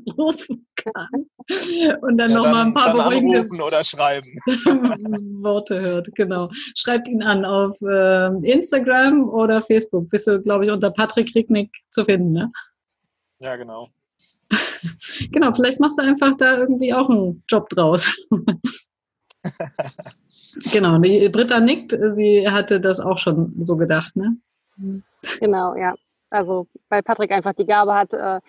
Und dann ja, noch mal ein paar beruhigende oder schreiben. Worte hört. Genau. Schreibt ihn an auf äh, Instagram oder Facebook. Bist du, glaube ich, unter Patrick Ricknick zu finden, ne? Ja, genau. genau, vielleicht machst du einfach da irgendwie auch einen Job draus. genau, die Britta nickt, sie hatte das auch schon so gedacht, ne? Genau, ja. Also weil Patrick einfach die Gabe hat, äh,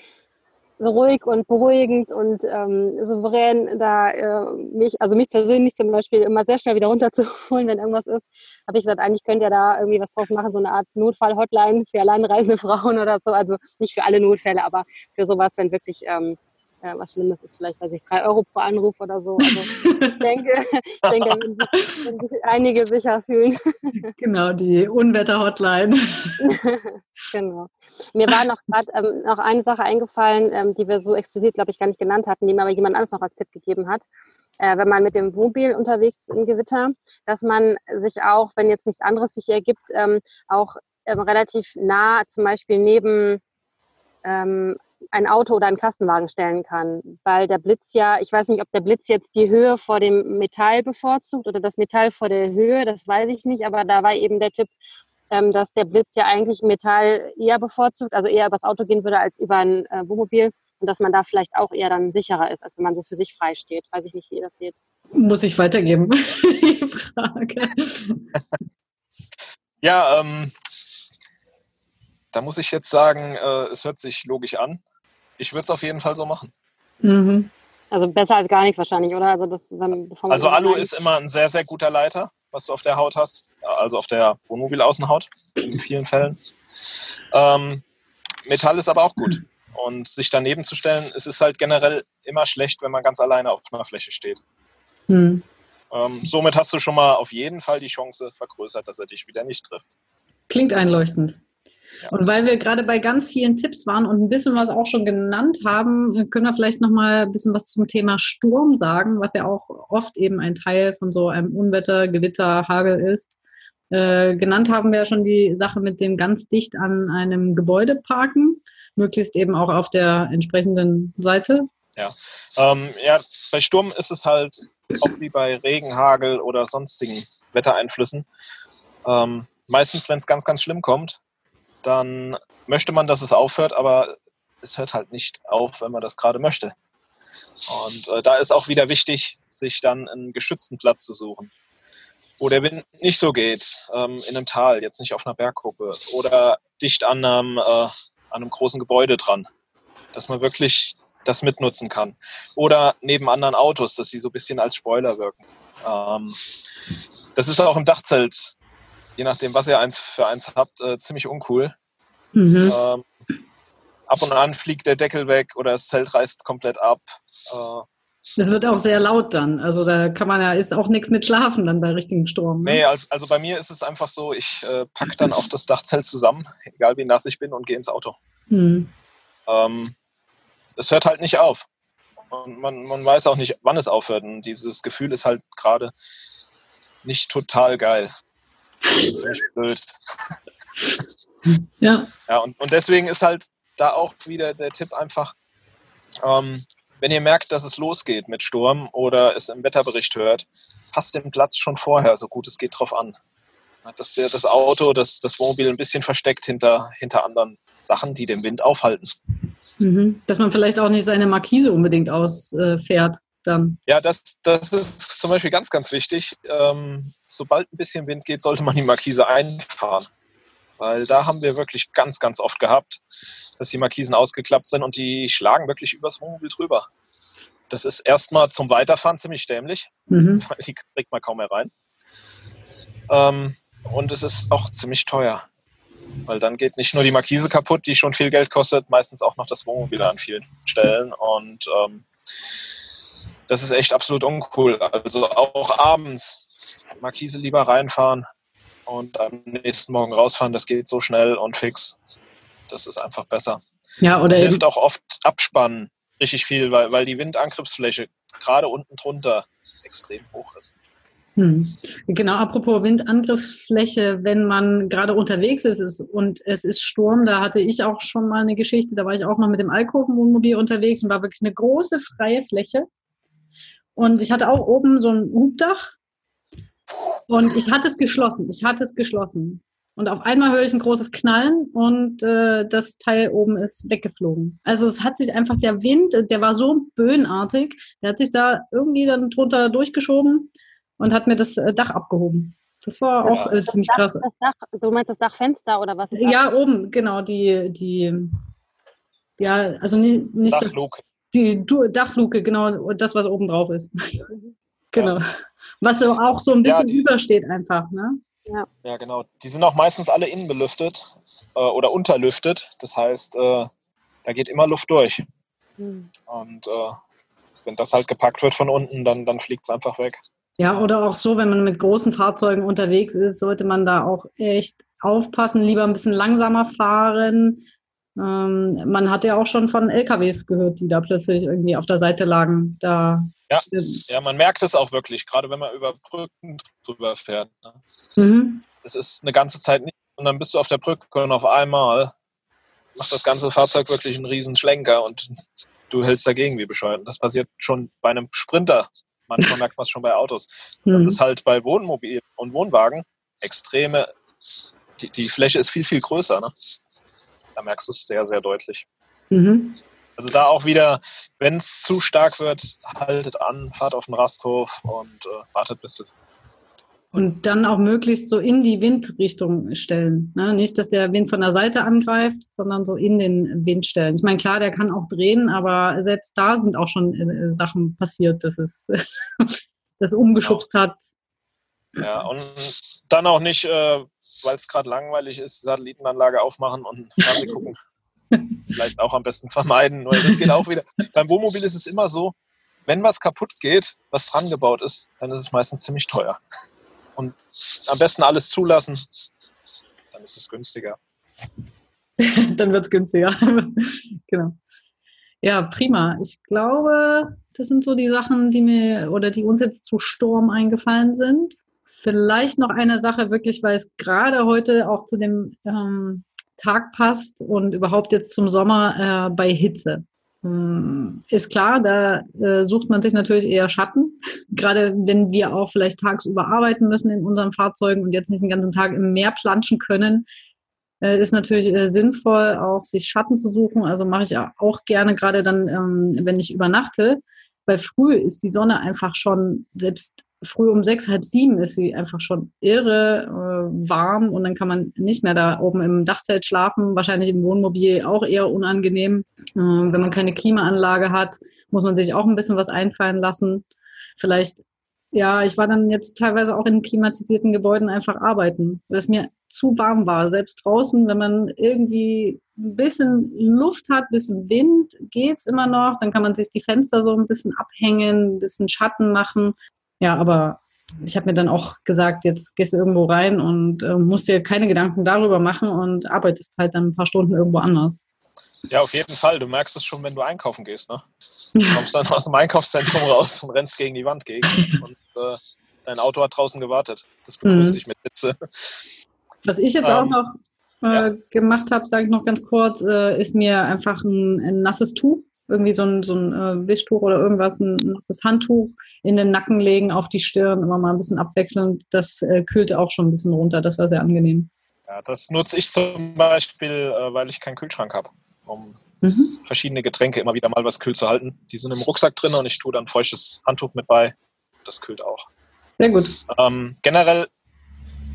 so ruhig und beruhigend und ähm, souverän da äh, mich, also mich persönlich zum Beispiel immer sehr schnell wieder runterzuholen, wenn irgendwas ist, habe ich gesagt, eigentlich könnt ihr da irgendwie was draus machen, so eine Art Notfall-Hotline für alleinreisende Frauen oder so. Also nicht für alle Notfälle, aber für sowas, wenn wirklich ähm, ja, was Schlimmes ist, vielleicht, weiß ich, drei Euro pro Anruf oder so. Also ich denke, ich denke, wenn sich, wenn sich einige sicher fühlen. Genau, die Unwetter-Hotline. genau. Mir war noch gerade ähm, noch eine Sache eingefallen, ähm, die wir so explizit, glaube ich, gar nicht genannt hatten, die mir aber jemand anderes noch als Tipp gegeben hat. Äh, wenn man mit dem Wohnmobil unterwegs ist im Gewitter, dass man sich auch, wenn jetzt nichts anderes sich ergibt, ähm, auch ähm, relativ nah zum Beispiel neben ähm, ein Auto oder einen Kastenwagen stellen kann, weil der Blitz ja, ich weiß nicht, ob der Blitz jetzt die Höhe vor dem Metall bevorzugt oder das Metall vor der Höhe, das weiß ich nicht, aber da war eben der Tipp, ähm, dass der Blitz ja eigentlich Metall eher bevorzugt, also eher übers Auto gehen würde als über ein äh, Wohnmobil und dass man da vielleicht auch eher dann sicherer ist, als wenn man so für sich frei steht. Weiß ich nicht, wie ihr das seht. Muss ich weitergeben, die Frage. ja, ähm, da muss ich jetzt sagen, äh, es hört sich logisch an. Ich würde es auf jeden Fall so machen. Mhm. Also besser als gar nichts wahrscheinlich, oder? Also, das, wenn, also Alu ist immer ein sehr, sehr guter Leiter, was du auf der Haut hast. Also auf der Wohnmobilaußenhaut in vielen Fällen. Ähm, Metall ist aber auch gut. Und sich daneben zu stellen, es ist halt generell immer schlecht, wenn man ganz alleine auf einer Fläche steht. Hm. Ähm, somit hast du schon mal auf jeden Fall die Chance vergrößert, dass er dich wieder nicht trifft. Klingt einleuchtend. Und weil wir gerade bei ganz vielen Tipps waren und ein bisschen was auch schon genannt haben, können wir vielleicht noch mal ein bisschen was zum Thema Sturm sagen, was ja auch oft eben ein Teil von so einem Unwetter, Gewitter, Hagel ist. Äh, genannt haben wir ja schon die Sache mit dem ganz dicht an einem Gebäude parken, möglichst eben auch auf der entsprechenden Seite. Ja, ähm, ja bei Sturm ist es halt auch wie bei Regen, Hagel oder sonstigen Wettereinflüssen. Ähm, meistens, wenn es ganz, ganz schlimm kommt, dann möchte man, dass es aufhört, aber es hört halt nicht auf, wenn man das gerade möchte. Und äh, da ist auch wieder wichtig, sich dann einen geschützten Platz zu suchen, wo der Wind nicht so geht, ähm, in einem Tal, jetzt nicht auf einer Bergkuppe oder dicht an einem, äh, an einem großen Gebäude dran, dass man wirklich das mitnutzen kann. Oder neben anderen Autos, dass sie so ein bisschen als Spoiler wirken. Ähm, das ist auch im Dachzelt je nachdem, was ihr eins für eins habt, äh, ziemlich uncool. Mhm. Ähm, ab und an fliegt der Deckel weg oder das Zelt reißt komplett ab. Äh, es wird auch sehr laut dann. Also da kann man ja, ist auch nichts mit Schlafen dann bei richtigen Sturm. Ne? Nee, also, also bei mir ist es einfach so, ich äh, packe dann auch das Dachzelt zusammen, egal wie nass ich bin, und gehe ins Auto. Mhm. Ähm, es hört halt nicht auf. Und man, man weiß auch nicht, wann es aufhört. Und dieses Gefühl ist halt gerade nicht total geil. Blöd. Ja. Ja, und, und deswegen ist halt da auch wieder der Tipp einfach, ähm, wenn ihr merkt, dass es losgeht mit Sturm oder es im Wetterbericht hört, passt den Platz schon vorher, so gut es geht, drauf an. Dass ihr das Auto, das, das Wohnmobil ein bisschen versteckt hinter, hinter anderen Sachen, die den Wind aufhalten. Mhm. Dass man vielleicht auch nicht seine Markise unbedingt ausfährt dann. Ja, das, das ist zum Beispiel ganz, ganz wichtig. Ähm, sobald ein bisschen Wind geht, sollte man die Markise einfahren. Weil da haben wir wirklich ganz, ganz oft gehabt, dass die Markisen ausgeklappt sind und die schlagen wirklich übers Wohnmobil drüber. Das ist erstmal zum Weiterfahren ziemlich dämlich, mhm. weil die kriegt man kaum mehr rein. Ähm, und es ist auch ziemlich teuer. Weil dann geht nicht nur die Markise kaputt, die schon viel Geld kostet, meistens auch noch das Wohnmobil an vielen Stellen. Und ähm, das ist echt absolut uncool. Also auch abends Markise lieber reinfahren und am nächsten Morgen rausfahren. Das geht so schnell und fix. Das ist einfach besser. Ja, oder hilft auch oft abspannen richtig viel, weil, weil die Windangriffsfläche gerade unten drunter extrem hoch ist. Hm. Genau, apropos Windangriffsfläche, wenn man gerade unterwegs ist und es ist Sturm, da hatte ich auch schon mal eine Geschichte, da war ich auch mal mit dem Alkoven-Wohnmobil unterwegs und war wirklich eine große freie Fläche. Und ich hatte auch oben so ein Hubdach und ich hatte es geschlossen. Ich hatte es geschlossen. Und auf einmal höre ich ein großes Knallen und äh, das Teil oben ist weggeflogen. Also es hat sich einfach der Wind, der war so böenartig, der hat sich da irgendwie dann drunter durchgeschoben und hat mir das äh, Dach abgehoben. Das war auch äh, ziemlich Dach, krass. Das Dach, du meinst das Dachfenster oder was? Ja, oben, genau, die, die, ja, also nicht, nicht Dachluke. Die Dachluke, genau, das, was oben drauf ist. Genau. Ja. Was so auch so ein bisschen ja, die, übersteht einfach, ne? Ja. ja, genau. Die sind auch meistens alle innen belüftet äh, oder unterlüftet. Das heißt, äh, da geht immer Luft durch. Mhm. Und äh, wenn das halt gepackt wird von unten, dann, dann fliegt es einfach weg. Ja, oder auch so, wenn man mit großen Fahrzeugen unterwegs ist, sollte man da auch echt aufpassen, lieber ein bisschen langsamer fahren. Ähm, man hat ja auch schon von LKWs gehört, die da plötzlich irgendwie auf der Seite lagen. Da ja, ja, man merkt es auch wirklich, gerade wenn man über Brücken drüber fährt. Ne? Mhm. Es ist eine ganze Zeit nicht und dann bist du auf der Brücke und auf einmal macht das ganze Fahrzeug wirklich einen riesen Schlenker und du hältst dagegen wie bescheuert. Das passiert schon bei einem Sprinter. Manchmal merkt man es schon bei Autos. Mhm. Das ist halt bei Wohnmobil und Wohnwagen extreme die, die Fläche ist viel, viel größer. Ne? Da merkst du es sehr, sehr deutlich. Mhm. Also da auch wieder, wenn es zu stark wird, haltet an, fahrt auf den Rasthof und äh, wartet bis es und dann auch möglichst so in die Windrichtung stellen. Ne? Nicht, dass der Wind von der Seite angreift, sondern so in den Wind stellen. Ich meine, klar, der kann auch drehen, aber selbst da sind auch schon äh, Sachen passiert, dass es das umgeschubst genau. hat. Ja, und dann auch nicht, äh, weil es gerade langweilig ist, Satellitenanlage aufmachen und Fernsehen gucken. Vielleicht auch am besten vermeiden, weil das geht auch wieder. Beim Wohnmobil ist es immer so, wenn was kaputt geht, was dran gebaut ist, dann ist es meistens ziemlich teuer und am besten alles zulassen, dann ist es günstiger. dann wird es günstiger. genau. Ja, prima. Ich glaube, das sind so die Sachen, die mir oder die uns jetzt zu Sturm eingefallen sind. Vielleicht noch eine Sache wirklich, weil es gerade heute auch zu dem ähm, Tag passt und überhaupt jetzt zum Sommer äh, bei Hitze. Hm, ist klar, da äh, sucht man sich natürlich eher Schatten. Gerade wenn wir auch vielleicht tagsüber arbeiten müssen in unseren Fahrzeugen und jetzt nicht den ganzen Tag im Meer planschen können, äh, ist natürlich äh, sinnvoll, auch sich Schatten zu suchen. Also mache ich auch gerne, gerade dann, ähm, wenn ich übernachte. Weil früh ist die Sonne einfach schon, selbst früh um sechs, halb sieben ist sie einfach schon irre äh, warm und dann kann man nicht mehr da oben im Dachzelt schlafen, wahrscheinlich im Wohnmobil auch eher unangenehm. Äh, wenn man keine Klimaanlage hat, muss man sich auch ein bisschen was einfallen lassen. Vielleicht, ja, ich war dann jetzt teilweise auch in klimatisierten Gebäuden einfach arbeiten, weil es mir zu warm war. Selbst draußen, wenn man irgendwie ein bisschen Luft hat, ein bisschen Wind, geht's immer noch. Dann kann man sich die Fenster so ein bisschen abhängen, ein bisschen Schatten machen. Ja, aber ich habe mir dann auch gesagt, jetzt gehst du irgendwo rein und äh, musst dir keine Gedanken darüber machen und arbeitest halt dann ein paar Stunden irgendwo anders. Ja, auf jeden Fall. Du merkst es schon, wenn du einkaufen gehst. Ne? Du kommst dann aus dem Einkaufszentrum raus und rennst gegen die Wand gegen. Und äh, dein Auto hat draußen gewartet. Das begrüßt mhm. dich mit Hitze. Was ich jetzt ähm, auch noch äh, ja. gemacht habe, sage ich noch ganz kurz, äh, ist mir einfach ein, ein nasses Tuch irgendwie so ein, so ein äh, Wischtuch oder irgendwas, ein nasses Handtuch in den Nacken legen, auf die Stirn, immer mal ein bisschen abwechseln. Das äh, kühlt auch schon ein bisschen runter. Das war sehr angenehm. Ja, das nutze ich zum Beispiel, äh, weil ich keinen Kühlschrank habe, um mhm. verschiedene Getränke immer wieder mal was kühl zu halten. Die sind im Rucksack drin und ich tue dann feuchtes Handtuch mit bei. Das kühlt auch. Sehr gut. Ähm, generell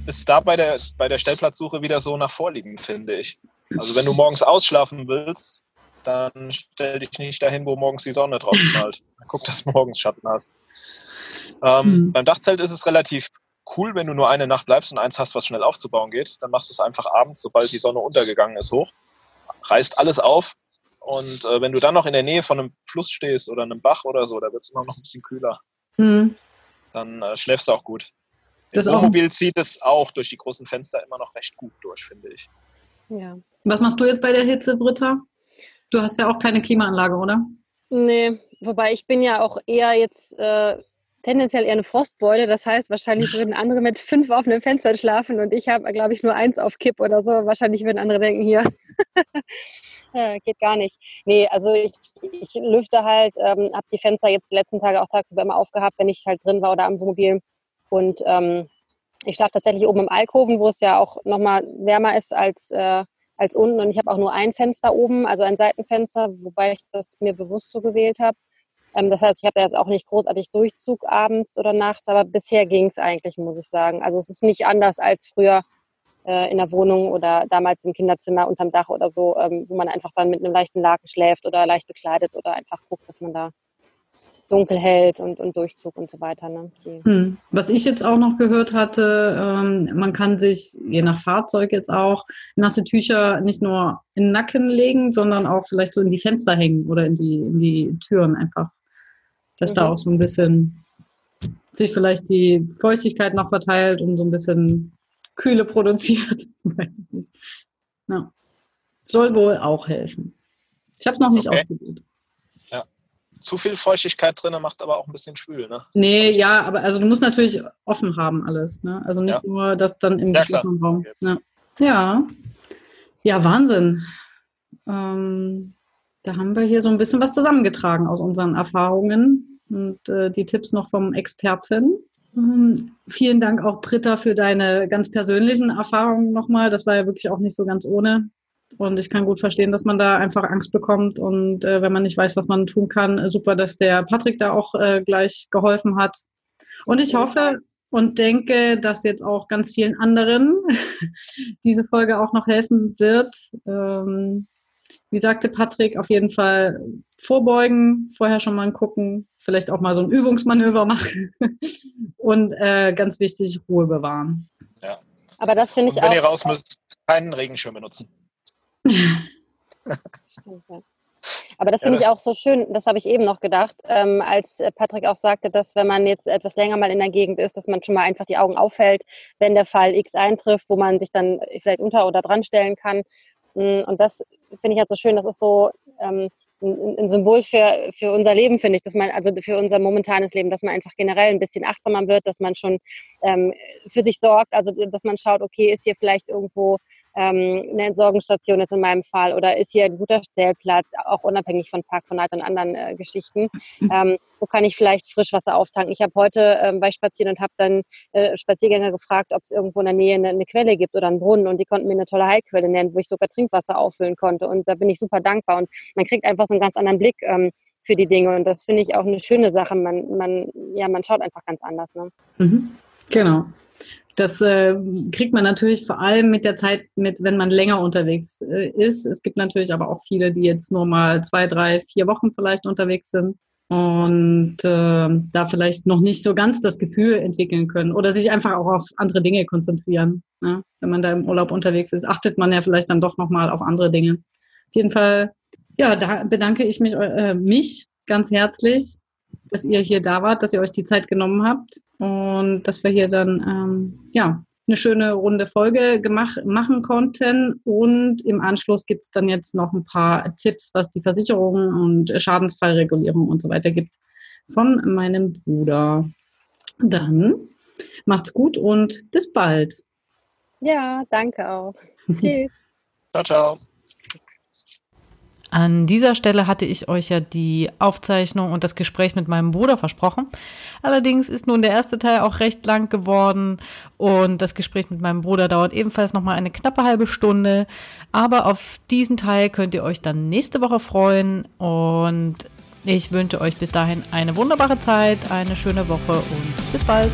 ist da bei der, bei der Stellplatzsuche wieder so nach Vorlieben, finde ich. Also wenn du morgens ausschlafen willst, dann stell dich nicht dahin, wo morgens die Sonne drauf knallt. Guck, dass du morgens Schatten hast. Ähm, mhm. Beim Dachzelt ist es relativ cool, wenn du nur eine Nacht bleibst und eins hast, was schnell aufzubauen geht. Dann machst du es einfach abends, sobald die Sonne untergegangen ist, hoch. Reißt alles auf. Und äh, wenn du dann noch in der Nähe von einem Fluss stehst oder einem Bach oder so, da wird es immer noch ein bisschen kühler. Mhm. Dann äh, schläfst du auch gut. Das Wohnmobil zieht es auch durch die großen Fenster immer noch recht gut durch, finde ich. Ja. Was machst du jetzt bei der Hitze, Britta? Du hast ja auch keine Klimaanlage, oder? Nee, wobei ich bin ja auch eher jetzt äh, tendenziell eher eine Frostbeule. Das heißt, wahrscheinlich würden andere mit fünf offenen Fenstern schlafen und ich habe, glaube ich, nur eins auf Kipp oder so. Wahrscheinlich würden andere denken, hier ja, geht gar nicht. Nee, also ich, ich lüfte halt, ähm, habe die Fenster jetzt die letzten Tage auch tagsüber immer aufgehabt, wenn ich halt drin war oder am Wohnmobil. Und ähm, ich schlafe tatsächlich oben im Alkoven, wo es ja auch nochmal wärmer ist als äh, als unten. Und ich habe auch nur ein Fenster oben, also ein Seitenfenster, wobei ich das mir bewusst so gewählt habe. Ähm, das heißt, ich habe jetzt auch nicht großartig Durchzug abends oder nachts, aber bisher ging es eigentlich, muss ich sagen. Also es ist nicht anders als früher äh, in der Wohnung oder damals im Kinderzimmer unterm Dach oder so, ähm, wo man einfach dann mit einem leichten Laken schläft oder leicht bekleidet oder einfach guckt, dass man da dunkel hält und, und Durchzug und so weiter. Ne? Hm. Was ich jetzt auch noch gehört hatte, ähm, man kann sich je nach Fahrzeug jetzt auch nasse Tücher nicht nur in den Nacken legen, sondern auch vielleicht so in die Fenster hängen oder in die, in die Türen einfach. Dass mhm. da auch so ein bisschen sich vielleicht die Feuchtigkeit noch verteilt und so ein bisschen Kühle produziert. ja. Soll wohl auch helfen. Ich habe es noch nicht okay. ausprobiert zu viel Feuchtigkeit drin macht aber auch ein bisschen schwül, ne? Nee, ja, aber also du musst natürlich offen haben alles, ne? Also nicht ja. nur das dann im ja, geschlossenen Raum. Okay. Ja. ja. ja. Wahnsinn. Ähm, da haben wir hier so ein bisschen was zusammengetragen aus unseren Erfahrungen und äh, die Tipps noch vom Experten. Ähm, vielen Dank auch, Britta, für deine ganz persönlichen Erfahrungen nochmal. Das war ja wirklich auch nicht so ganz ohne. Und ich kann gut verstehen, dass man da einfach Angst bekommt. Und äh, wenn man nicht weiß, was man tun kann, äh, super, dass der Patrick da auch äh, gleich geholfen hat. Und ich hoffe und denke, dass jetzt auch ganz vielen anderen diese Folge auch noch helfen wird. Ähm, wie sagte Patrick, auf jeden Fall vorbeugen, vorher schon mal gucken, vielleicht auch mal so ein Übungsmanöver machen und äh, ganz wichtig, Ruhe bewahren. Ja. Aber das finde ich auch. Wenn ihr raus müsst, keinen Regenschirm benutzen. Aber das finde ja, ich auch so schön, das habe ich eben noch gedacht, ähm, als Patrick auch sagte, dass wenn man jetzt etwas länger mal in der Gegend ist, dass man schon mal einfach die Augen auffällt, wenn der Fall X eintrifft, wo man sich dann vielleicht unter oder dran stellen kann. Mm, und das finde ich halt so schön, das ist so ähm, ein, ein, Symbol für, für unser Leben, finde ich, dass man, also für unser momentanes Leben, dass man einfach generell ein bisschen achtsamer wird, dass man schon ähm, für sich sorgt, also dass man schaut, okay, ist hier vielleicht irgendwo ähm, eine Entsorgungsstation ist in meinem Fall oder ist hier ein guter Stellplatz, auch unabhängig von Park von und anderen äh, Geschichten. Ähm, wo kann ich vielleicht Frischwasser auftanken? Ich habe heute ähm, bei Spazieren und habe dann äh, Spaziergänger gefragt, ob es irgendwo in der Nähe eine, eine, Quelle gibt oder einen Brunnen und die konnten mir eine tolle Heilquelle nennen, wo ich sogar Trinkwasser auffüllen konnte und da bin ich super dankbar und man kriegt einfach so einen ganz anderen Blick ähm, für die Dinge und das finde ich auch eine schöne Sache. Man, man, ja, man schaut einfach ganz anders. Ne? Mhm. Genau. Das äh, kriegt man natürlich vor allem mit der Zeit mit, wenn man länger unterwegs äh, ist. Es gibt natürlich aber auch viele, die jetzt nur mal zwei, drei, vier Wochen vielleicht unterwegs sind und äh, da vielleicht noch nicht so ganz das Gefühl entwickeln können oder sich einfach auch auf andere Dinge konzentrieren. Ne? Wenn man da im Urlaub unterwegs ist, achtet man ja vielleicht dann doch nochmal auf andere Dinge. Auf jeden Fall, ja, da bedanke ich mich, äh, mich ganz herzlich dass ihr hier da wart, dass ihr euch die Zeit genommen habt und dass wir hier dann ähm, ja eine schöne runde Folge gemacht, machen konnten. Und im Anschluss gibt es dann jetzt noch ein paar Tipps, was die Versicherung und Schadensfallregulierung und so weiter gibt von meinem Bruder. Dann macht's gut und bis bald. Ja, danke auch. Tschüss. Ciao, ciao. An dieser Stelle hatte ich euch ja die Aufzeichnung und das Gespräch mit meinem Bruder versprochen. Allerdings ist nun der erste Teil auch recht lang geworden und das Gespräch mit meinem Bruder dauert ebenfalls nochmal eine knappe halbe Stunde. Aber auf diesen Teil könnt ihr euch dann nächste Woche freuen und ich wünsche euch bis dahin eine wunderbare Zeit, eine schöne Woche und bis bald.